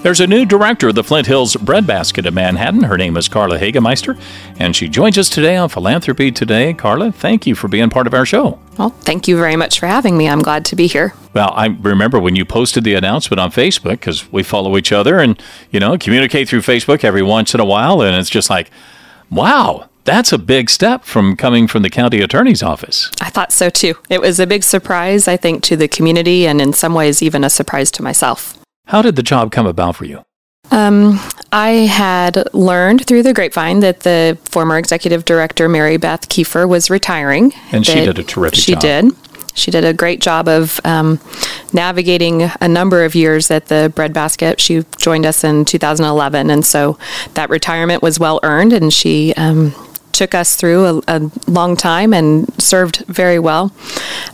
There's a new director of the Flint Hills Breadbasket of Manhattan. Her name is Karla Hagemeister, and she joins us today on Philanthropy Today. Karla, thank you for being part of our show. Well, thank you very much for having me. I'm glad to be here. Well, I remember when you posted the announcement on Facebook because we follow each other and, you know, communicate through Facebook every once in a while. And it's just like, wow, that's a big step from coming from the county attorney's office. I thought so too. It was a big surprise, I think, to the community and in some ways even a surprise to myself. How did the job come about for you? Um, I had learned through the grapevine that the former executive director, Mary Beth Kiefer, was retiring. And she did a terrific she job. She did. She did a great job of um, navigating a number of years at the breadbasket. She joined us in 2011, and so that retirement was well earned, and she um, took us through a, a, long time and served very well.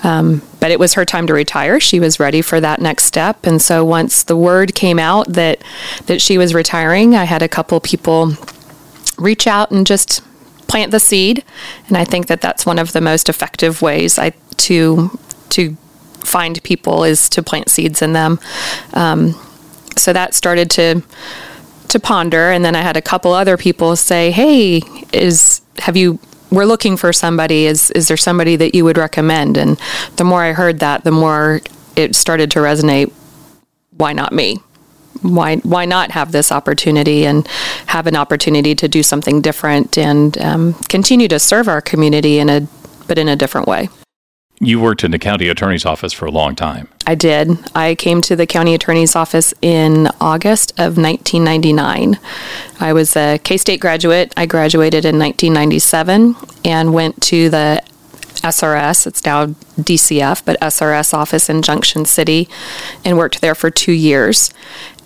Um, but it was her time to retire. She was ready for that next step. And so once the word came out that that she was retiring, I had a couple people reach out and just plant the seed. And I think that that's one of the most effective ways I to to find people is to plant seeds in them. Um, so that started to to ponder and then I had a couple other people say, "Hey, is have you we're looking for somebody. Is is there somebody that you would recommend? And the more i heard that the more it started to resonate. Why not me? Why why not have this opportunity and have an opportunity to do something different and um, continue to serve our community in a but in a different way you worked in the county attorney's office for a long time. I did. I came to the county attorney's office in August of 1999. I was a K State graduate. I graduated in 1997 and went to the SRS, it's now DCF, but SRS office in Junction City and worked there for two years.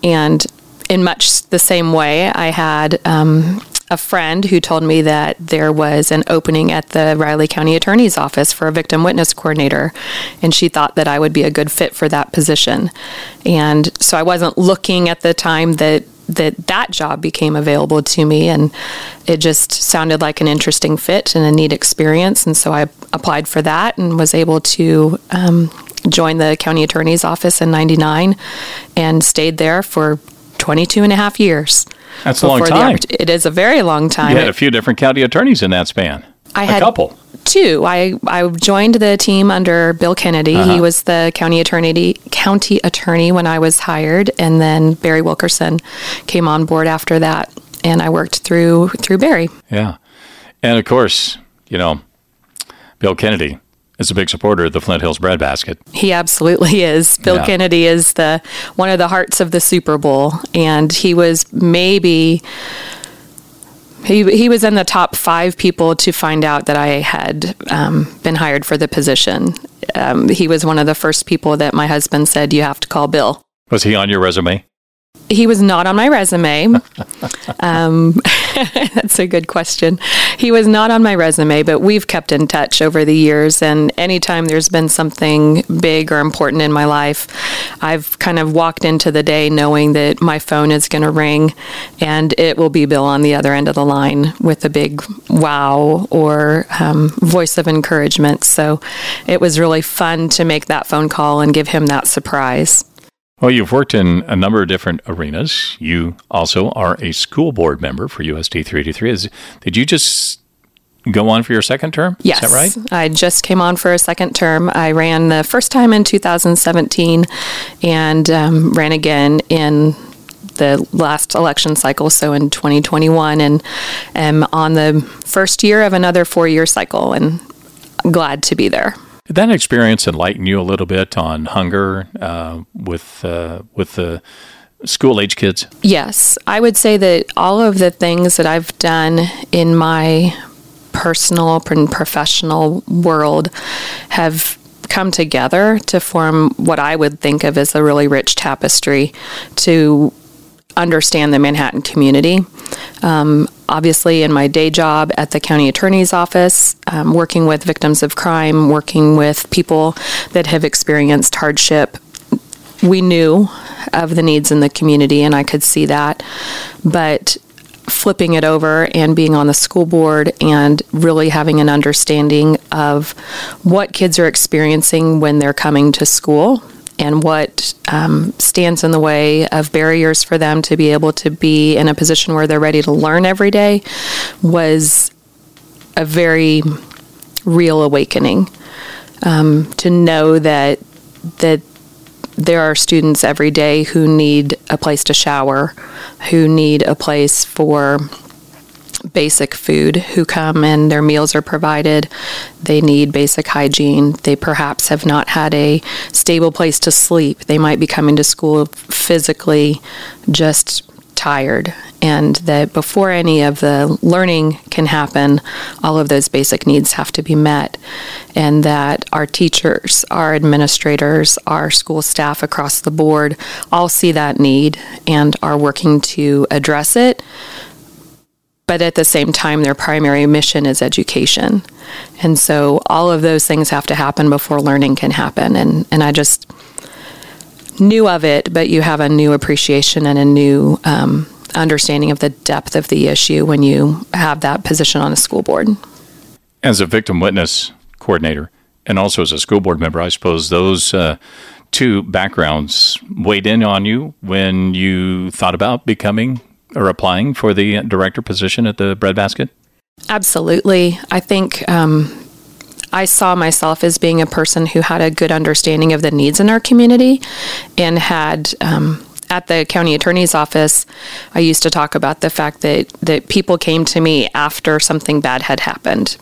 And in much the same way, I had um, a friend who told me that there was an opening at the Riley County Attorney's Office for a victim witness coordinator, and she thought that I would be a good fit for that position. And so I wasn't looking at the time that that that job became available to me and it just sounded like an interesting fit and a neat experience and so i applied for that and was able to um, join the county attorney's office in 99 and stayed there for 22 and a half years that's a long time. it is a very long time. You had a few different county attorneys in that span. I a had a couple. Two. I, I joined the team under Bill Kennedy. Uh-huh. He was the county attorney county attorney when I was hired, and then Barry Wilkerson came on board after that, and I worked through through Barry. Yeah, and of course, you know, Bill Kennedy is a big supporter of the Flint Hills Breadbasket. He absolutely is. Bill yeah. Kennedy is the one of the hearts of the Souper Bowl, and he was maybe he he was in the top five people to find out that I had um, been hired for the position. Um, he was one of the first people that my husband said, "You have to call Bill." Was he on your resume? He was not on my resume. um, that's a good question. He was not on my resume, but we've kept in touch over the years. And anytime there's been something big or important in my life, I've kind of walked into the day knowing that my phone is going to ring and it will be Bill on the other end of the line with a big wow or um, voice of encouragement. So it was really fun to make that phone call and give him that surprise. Well, you've worked in a number of different arenas. You also are a school board member for USD 383. Is, did you just go on for your second term? Yes. Is that right? I just came on for a second term. I ran the first time in 2017 and um, ran again in the last election cycle, so in 2021, and am on the first year of another four year cycle and glad to be there. Did that experience enlighten you a little bit on hunger uh, with uh, with the school age kids? Yes, I would say that all of the things that I've done in my personal and professional world have come together to form what I would think of as a really rich tapestry to understand the Manhattan community. Um, obviously, in my day job at the county attorney's office, um, working with victims of crime, working with people that have experienced hardship, we knew of the needs in the community, and I could see that. But flipping it over and being on the school board and really having an understanding of what kids are experiencing when they're coming to school and what um, stands in the way of barriers for them to be able to be in a position where they're ready to learn every day was a very real awakening. Um, to know that that there are students every day who need a place to shower, who need a place for basic food, who come and their meals are provided. They need basic hygiene. They perhaps have not had a stable place to sleep. They might be coming to school physically just tired and that before any of the learning can happen, all of those basic needs have to be met, and that our teachers, our administrators, our school staff across the board all see that need and are working to address it. But at the same time, their primary mission is education. And so all of those things have to happen before learning can happen. And, and I just knew of it, but you have a new appreciation and a new um, understanding of the depth of the issue when you have that position on a school board. As a victim witness coordinator and also as a school board member, I suppose those uh, two backgrounds weighed in on you when you thought about becoming or applying for the director position at the breadbasket? Absolutely. I think um, I saw myself as being a person who had a good understanding of the needs in our community and had. Um, at the county attorney's office, I used to talk about the fact that, that people came to me after something bad had happened.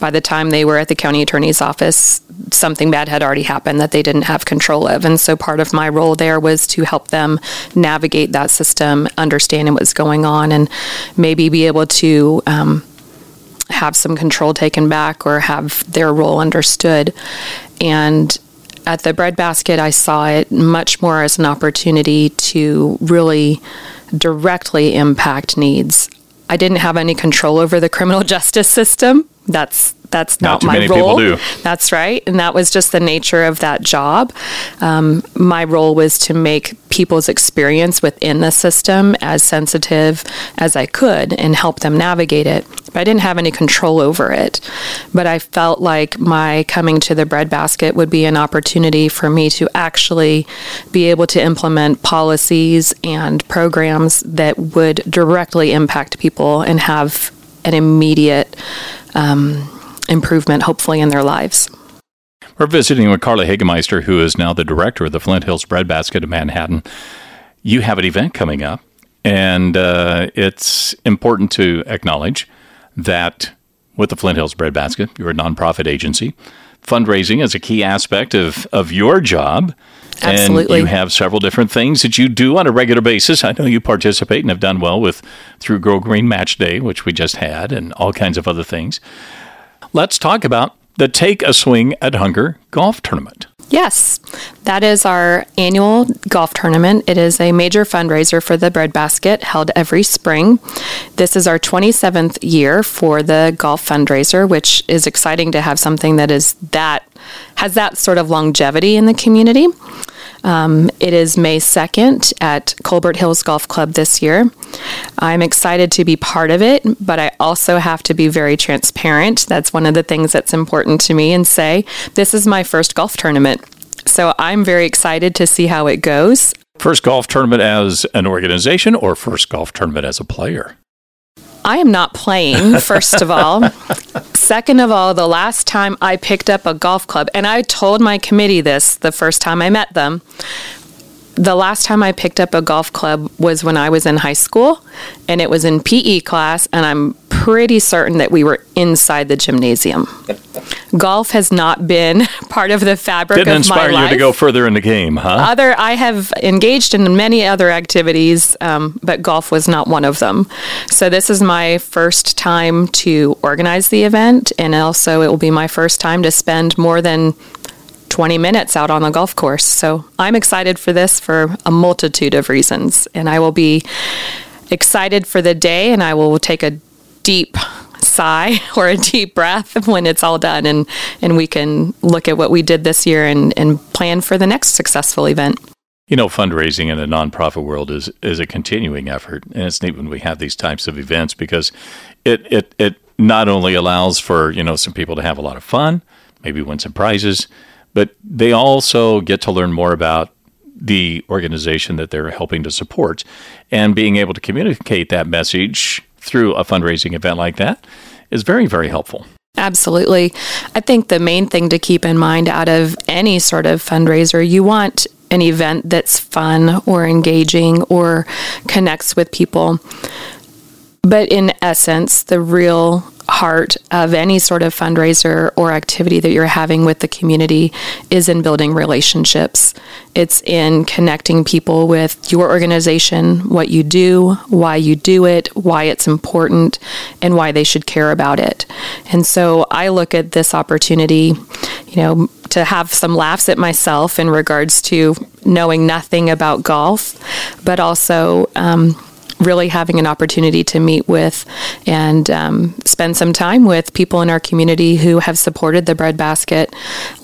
By the time they were at the county attorney's office, something bad had already happened that they didn't have control of. And so part of my role there was to help them navigate that system, understanding what's going on, and maybe be able to. Um, have some control taken back or have their role understood. And at the breadbasket, I saw it much more as an opportunity to really directly impact needs. I didn't have any control over the criminal justice system. That's that's not, not my role. That's right, and that was just the nature of that job. Um, my role was to make people's experience within the system as sensitive as I could and help them navigate it. But I didn't have any control over it. But I felt like my coming to the breadbasket would be an opportunity for me to actually be able to implement policies and programs that would directly impact people and have an immediate um, improvement, hopefully, in their lives. We're visiting with Karla Hagemeister, who is now the director of the Flint Hills Breadbasket in Manhattan. You have an event coming up, and uh, it's important to acknowledge that with the Flint Hills Breadbasket, you're a nonprofit agency. Fundraising is a key aspect of, of your job. Absolutely. And you have several different things that you do on a regular basis. I know you participate and have done well with through Grow Green Match Day, which we just had, and all kinds of other things. Let's talk about the Take a Swing at Hunger golf tournament. Yes, that is our annual golf tournament. It is a major fundraiser for the Breadbasket held every spring. This is our 27th year for the golf fundraiser, which is exciting to have something that is that has that sort of longevity in the community. Um, it is May 2nd at Colbert Hills Golf Club this year. I'm excited to be part of it, but I also have to be very transparent. That's one of the things that's important to me and say, this is my first golf tournament. So I'm very excited to see how it goes. First golf tournament as an organization or first golf tournament as a player? I am not playing, first of all. Second of all, the last time I picked up a golf club, and I told my committee this the first time I met them, the last time I picked up a golf club was when I was in high school, and it was in PE class, and I'm pretty certain that we were inside the gymnasium. Golf has not been part of the fabric Didn't of my inspire life. you to go further in the game, huh? Other, I have engaged in many other activities, um, but golf was not one of them. So this is my first time to organize the event, and also it will be my first time to spend more than 20 minutes out on the golf course. So I'm excited for this for a multitude of reasons. And I will be excited for the day and I will take a deep sigh or a deep breath when it's all done and, and we can look at what we did this year and, and plan for the next successful event. You know, fundraising in the nonprofit world is is a continuing effort, and it's neat when we have these types of events because it it it not only allows for you know some people to have a lot of fun, maybe win some prizes, but they also get to learn more about the organization that they're helping to support, and being able to communicate that message through a fundraising event like that is very very helpful. Absolutely. I think the main thing to keep in mind out of any sort of fundraiser, you want an event that's fun or engaging or connects with people. But in essence, the real heart of any sort of fundraiser or activity that you're having with the community is in building relationships. It's in connecting people with your organization, what you do, why you do it, why it's important, and why they should care about it. And so I look at this opportunity, you know, to have some laughs at myself in regards to knowing nothing about golf, but also um, really having an opportunity to meet with and um, spend some time with people in our community who have supported the breadbasket.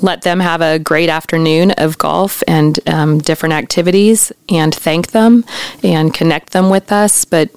Let them have a great afternoon of golf and um, different activities and thank them and connect them with us. But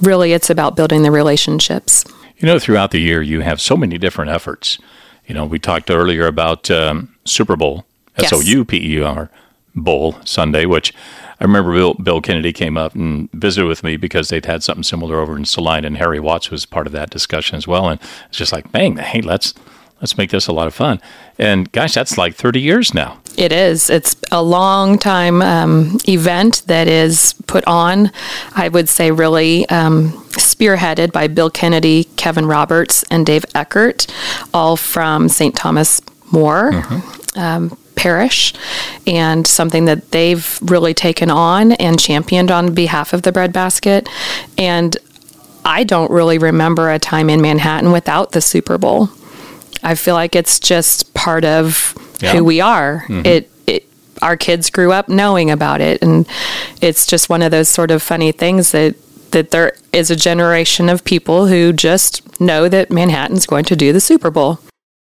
really, it's about building the relationships. You know, throughout the year, you have so many different efforts. You know, we talked earlier about um, Souper Bowl, S O U P E R Bowl Sunday, which I remember Bill, Bill, Kennedy came up and visited with me because they'd had something similar over in Salina, and Harry Watts was part of that discussion as well. And it's just like, bang, hey, let's let's make this a lot of fun. And gosh, that's like 30 years now. It is. It's a long time um, event that is put on, I would say, really um, spearheaded by Bill Kennedy, Kevin Roberts, and Dave Eckert, all from St. Thomas More. Mm-hmm. Um, parish and something that they've really taken on and championed on behalf of the breadbasket. And I don't really remember a time in Manhattan without the Souper Bowl. I feel like it's just part of yeah. who we are. Mm-hmm. It, it our kids grew up knowing about it and it's just one of those sort of funny things that that there is a generation of people who just know that Manhattan's going to do the Souper Bowl.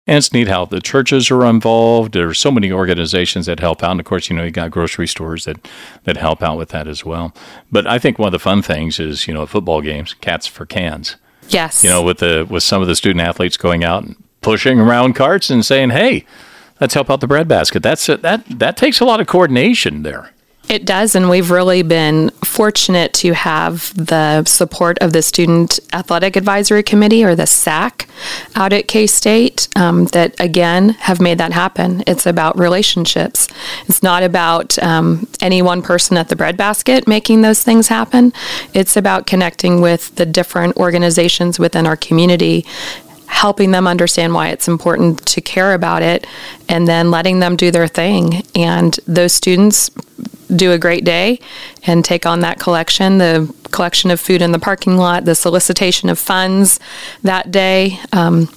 And it's neat how the churches are involved. There are so many organizations that help out. And of course, you know, you got grocery stores that, that help out with that as well. But I think one of the fun things is, you know, football games, cats for cans. Yes. You know, with the with some of the student athletes going out and pushing around carts and saying, "Hey, let's help out the breadbasket." That's a, that that takes a lot of coordination there. It does, and we've really been fortunate to have the support of the Student Athletic Advisory Committee, or the SAC, out at K State um, that, again, have made that happen. It's about relationships. It's not about um, any one person at the breadbasket making those things happen. It's about connecting with the different organizations within our community helping them understand why it's important to care about it and then letting them do their thing. And those students do a great day and take on that collection the collection of food in the parking lot, the solicitation of funds that day. Um,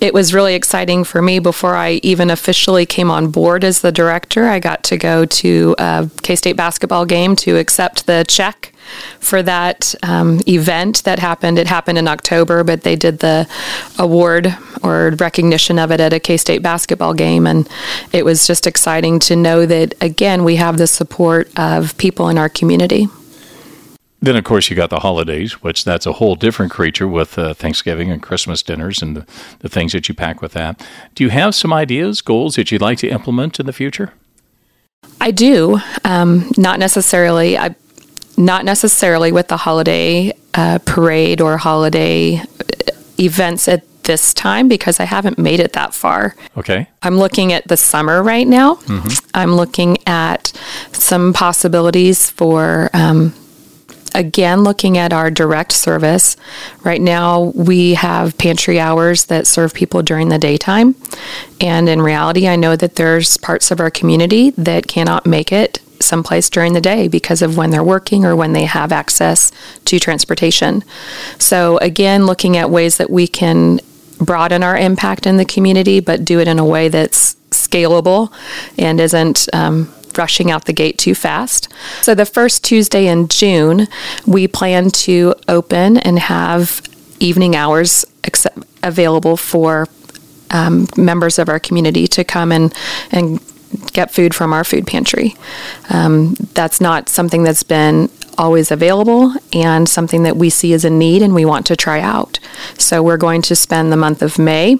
it was really exciting for me before I even officially came on board as the director. I got to go to a K State basketball game to accept the check for that um, event that happened. It happened in October, but they did the award or recognition of it at a K State basketball game. And it was just exciting to know that, again, we have the support of people in our community. Then, of course, you got the holidays, which that's a whole different creature with uh, Thanksgiving and Christmas dinners and the, the things that you pack with that. Do you have some ideas, goals that you'd like to implement in the future? I do. Um, not necessarily. I not necessarily with the holiday uh, parade or holiday uh, events at this time because I haven't made it that far. Okay. I'm looking at the summer right now. Mm-hmm. I'm looking at some possibilities for. Um, again, looking at our direct service, right now we have pantry hours that serve people during the daytime. And in reality, I know that there's parts of our community that cannot make it someplace during the day because of when they're working or when they have access to transportation. So, again, looking at ways that we can broaden our impact in the community, but do it in a way that's scalable and isn't um, rushing out the gate too fast. So, the first Tuesday in June, we plan to open and have evening hours available for um, members of our community to come and, and get food from our food pantry. Um, that's not something that's been always available and something that we see as a need and we want to try out. So we're going to spend the month of May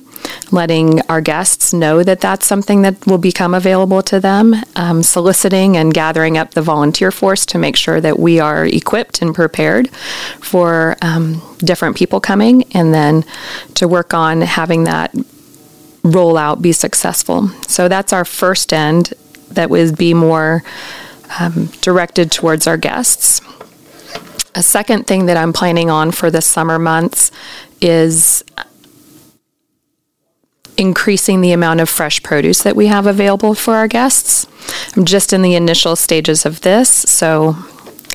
letting our guests know that that's something that will become available to them, um, soliciting and gathering up the volunteer force to make sure that we are equipped and prepared for um, different people coming, and then to work on having that rollout be successful. So that's our first end that would be more um, directed towards our guests. A second thing that I'm planning on for the summer months is increasing the amount of fresh produce that we have available for our guests. I'm just in the initial stages of this, so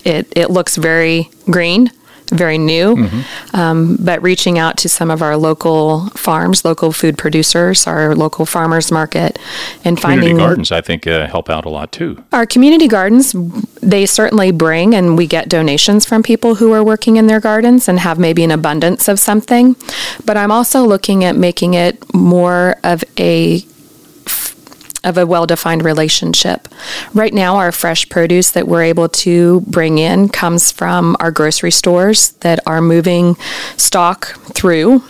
it, it looks very green very new. Mm-hmm. Um, but reaching out to some of our local farms, local food producers, our local farmers market, and community finding gardens, I think, uh, help out a lot too. Our community gardens, they certainly bring, and we get donations from people who are working in their gardens and have maybe an abundance of something. But I'm also looking at making it more of a of a well defined relationship. Right now, our fresh produce that we're able to bring in comes from our grocery stores that are moving stock through,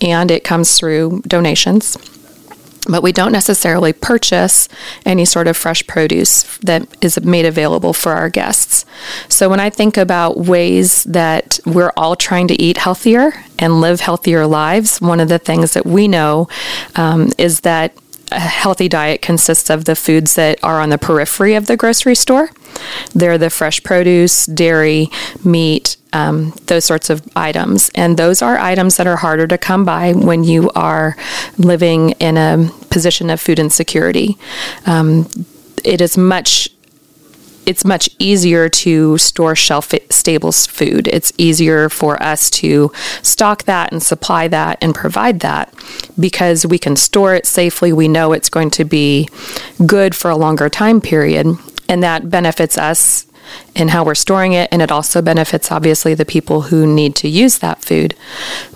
and it comes through donations. But we don't necessarily purchase any sort of fresh produce that is made available for our guests. So, when I think about ways that we're all trying to eat healthier and live healthier lives, one of the things that we know um, is that a healthy diet consists of the foods that are on the periphery of the grocery store. They're the fresh produce, dairy, meat, um, those sorts of items. And those are items that are harder to come by when you are living in a position of food insecurity. Um, it is much it's much easier to store shelf stable food. It's easier for us to stock that and supply that and provide that because we can store it safely. We know it's going to be good for a longer time period, and that benefits us in how we're storing it, and it also benefits obviously the people who need to use that food.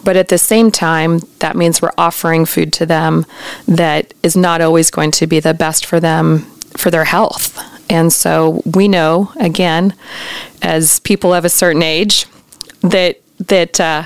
But at the same time, that means we're offering food to them that is not always going to be the best for them for their health. And so we know, again, as people of a certain age, that that uh,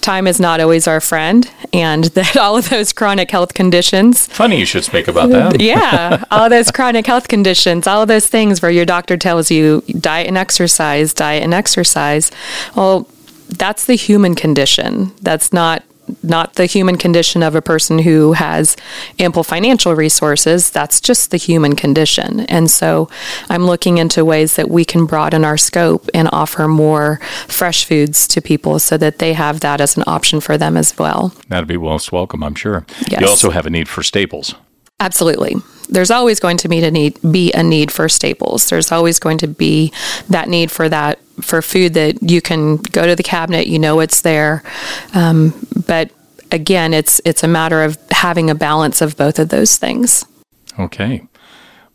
time is not always our friend, and that all of those chronic health conditions. Funny you should speak about that. yeah, all those chronic health conditions, all of those things where your doctor tells you diet and exercise, diet and exercise. Well, that's the human condition. That's not not the human condition of a person who has ample financial resources. That's just the human condition. And so I'm looking into ways that we can broaden our scope and offer more fresh foods to people so that they have that as an option for them as well. That'd be most welcome, I'm sure. Yes. You also have a need for staples. Absolutely. There's always going to be a need be a need for staples. There's always going to be that need for that for food that you can go to the cabinet, you know it's there. Um, but again, it's it's a matter of having a balance of both of those things. Okay.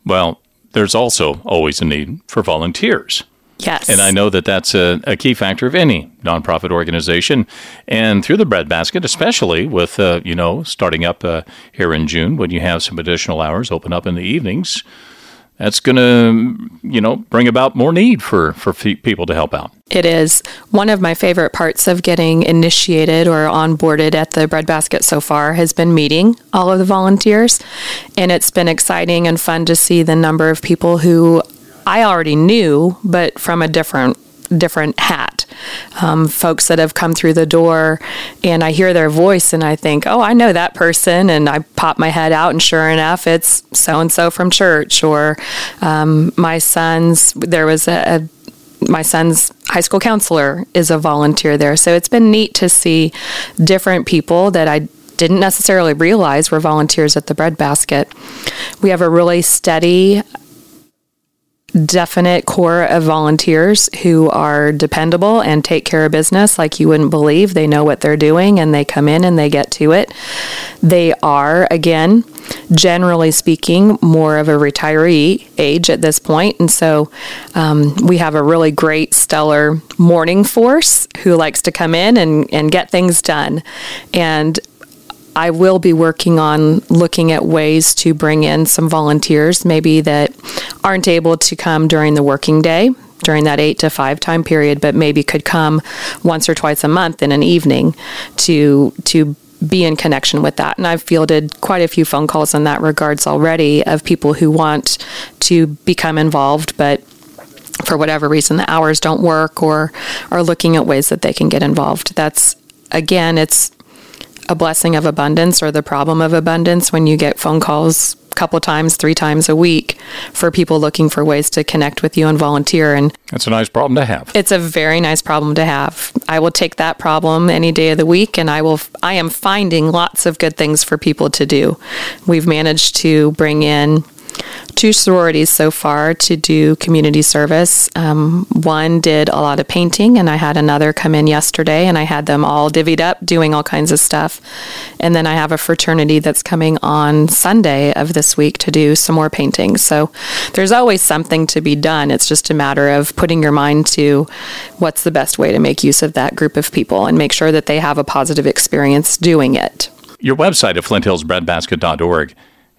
Well, there's also always a need for volunteers. Yes. And I know that that's a, a, key factor of any nonprofit organization. And through the breadbasket, especially with, uh, you know, starting up uh, here in June when you have some additional hours open up in the evenings, that's going to, you know, bring about more need for, for people to help out. It is. One of my favorite parts of getting initiated or onboarded at the breadbasket so far has been meeting all of the volunteers. And it's been exciting and fun to see the number of people who I already knew, but from a different different hat. Um, folks that have come through the door, and I hear their voice, and I think, oh, I know that person. And I pop my head out, and sure enough, it's so and so from church. Or um, my son's, there was a, a my son's high school counselor is a volunteer there. So it's been neat to see different people that I didn't necessarily realize were volunteers at the breadbasket. We have a really steady definite core of volunteers who are dependable and take care of business like you wouldn't believe. They know what they're doing and they come in and they get to it. They are, again, generally speaking, more of a retiree age at this point. And so um, we have a really great, stellar morning force who likes to come in and, and get things done. And I will be working on looking at ways to bring in some volunteers, maybe that aren't able to come during the working day during that eight to five time period, but maybe could come once or twice a month in an evening to to be in connection with that. And I've fielded quite a few phone calls in that regards already of people who want to become involved, but for whatever reason the hours don't work or are looking at ways that they can get involved. That's again, it's a blessing of abundance or the problem of abundance when you get phone calls a couple times, three times a week for people looking for ways to connect with you and volunteer. And it's a nice problem to have. it's a very nice problem to have. I will take that problem any day of the week, and I will. I am finding lots of good things for people to do. We've managed to bring in two sororities so far to do community service. Um, one did a lot of painting, and I had another come in yesterday, and I had them all divvied up doing all kinds of stuff. And then I have a fraternity that's coming on Sunday of this week to do some more painting. So there's always something to be done. It's just a matter of putting your mind to what's the best way to make use of that group of people and make sure that they have a positive experience doing it. Your website at flinthillsbreadbasket.org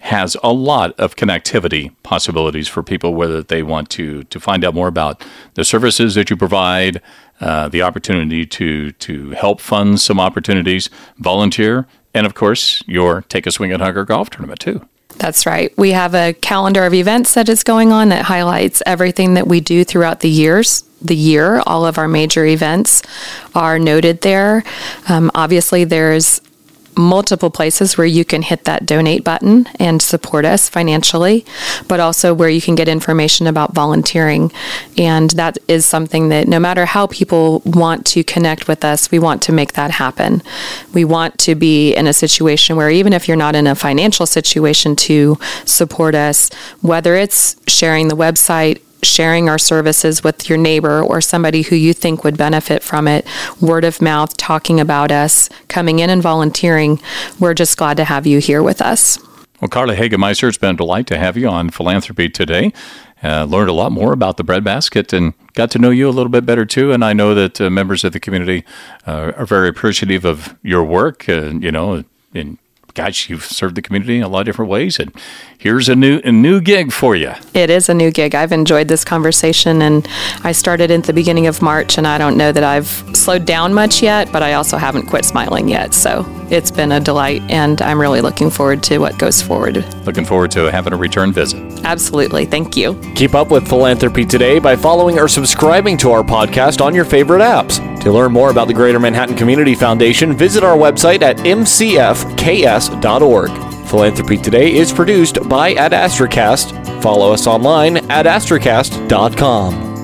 has a lot of connectivity possibilities for people, whether they want to to find out more about the services that you provide, uh, the opportunity to to help fund some opportunities, volunteer, and of course your Take a Swing at Hunger golf tournament too. That's right. We have a calendar of events that is going on that highlights everything that we do throughout the years. The year, all of our major events are noted there. Um, obviously, there's multiple places where you can hit that donate button and support us financially, but also where you can get information about volunteering. And that is something that no matter how people want to connect with us, we want to make that happen. We want to be in a situation where even if you're not in a financial situation to support us, whether it's sharing the website, sharing our services with your neighbor or somebody who you think would benefit from it, word of mouth, talking about us, coming in and volunteering, we're just glad to have you here with us. Well, Karla Hagemeister, it's been a delight to have you on Philanthropy today. Uh, learned a lot more about the breadbasket and got to know you a little bit better too. And I know that uh, members of the community uh, are very appreciative of your work. You know, and gosh, you've served the community in a lot of different ways. And here's a new a new gig for you. It is a new gig. I've enjoyed this conversation, and I started at the beginning of March, and I don't know that I've slowed down much yet, but I also haven't quit smiling yet. So it's been a delight, and I'm really looking forward to what goes forward. Looking forward to having a return visit. Absolutely. Thank you. Keep up with Philanthropy Today by following or subscribing to our podcast on your favorite apps. To learn more about the Greater Manhattan Community Foundation, visit our website at mcfks.org. Philanthropy Today is produced by Ad Astracast. Follow us online at astracast.com.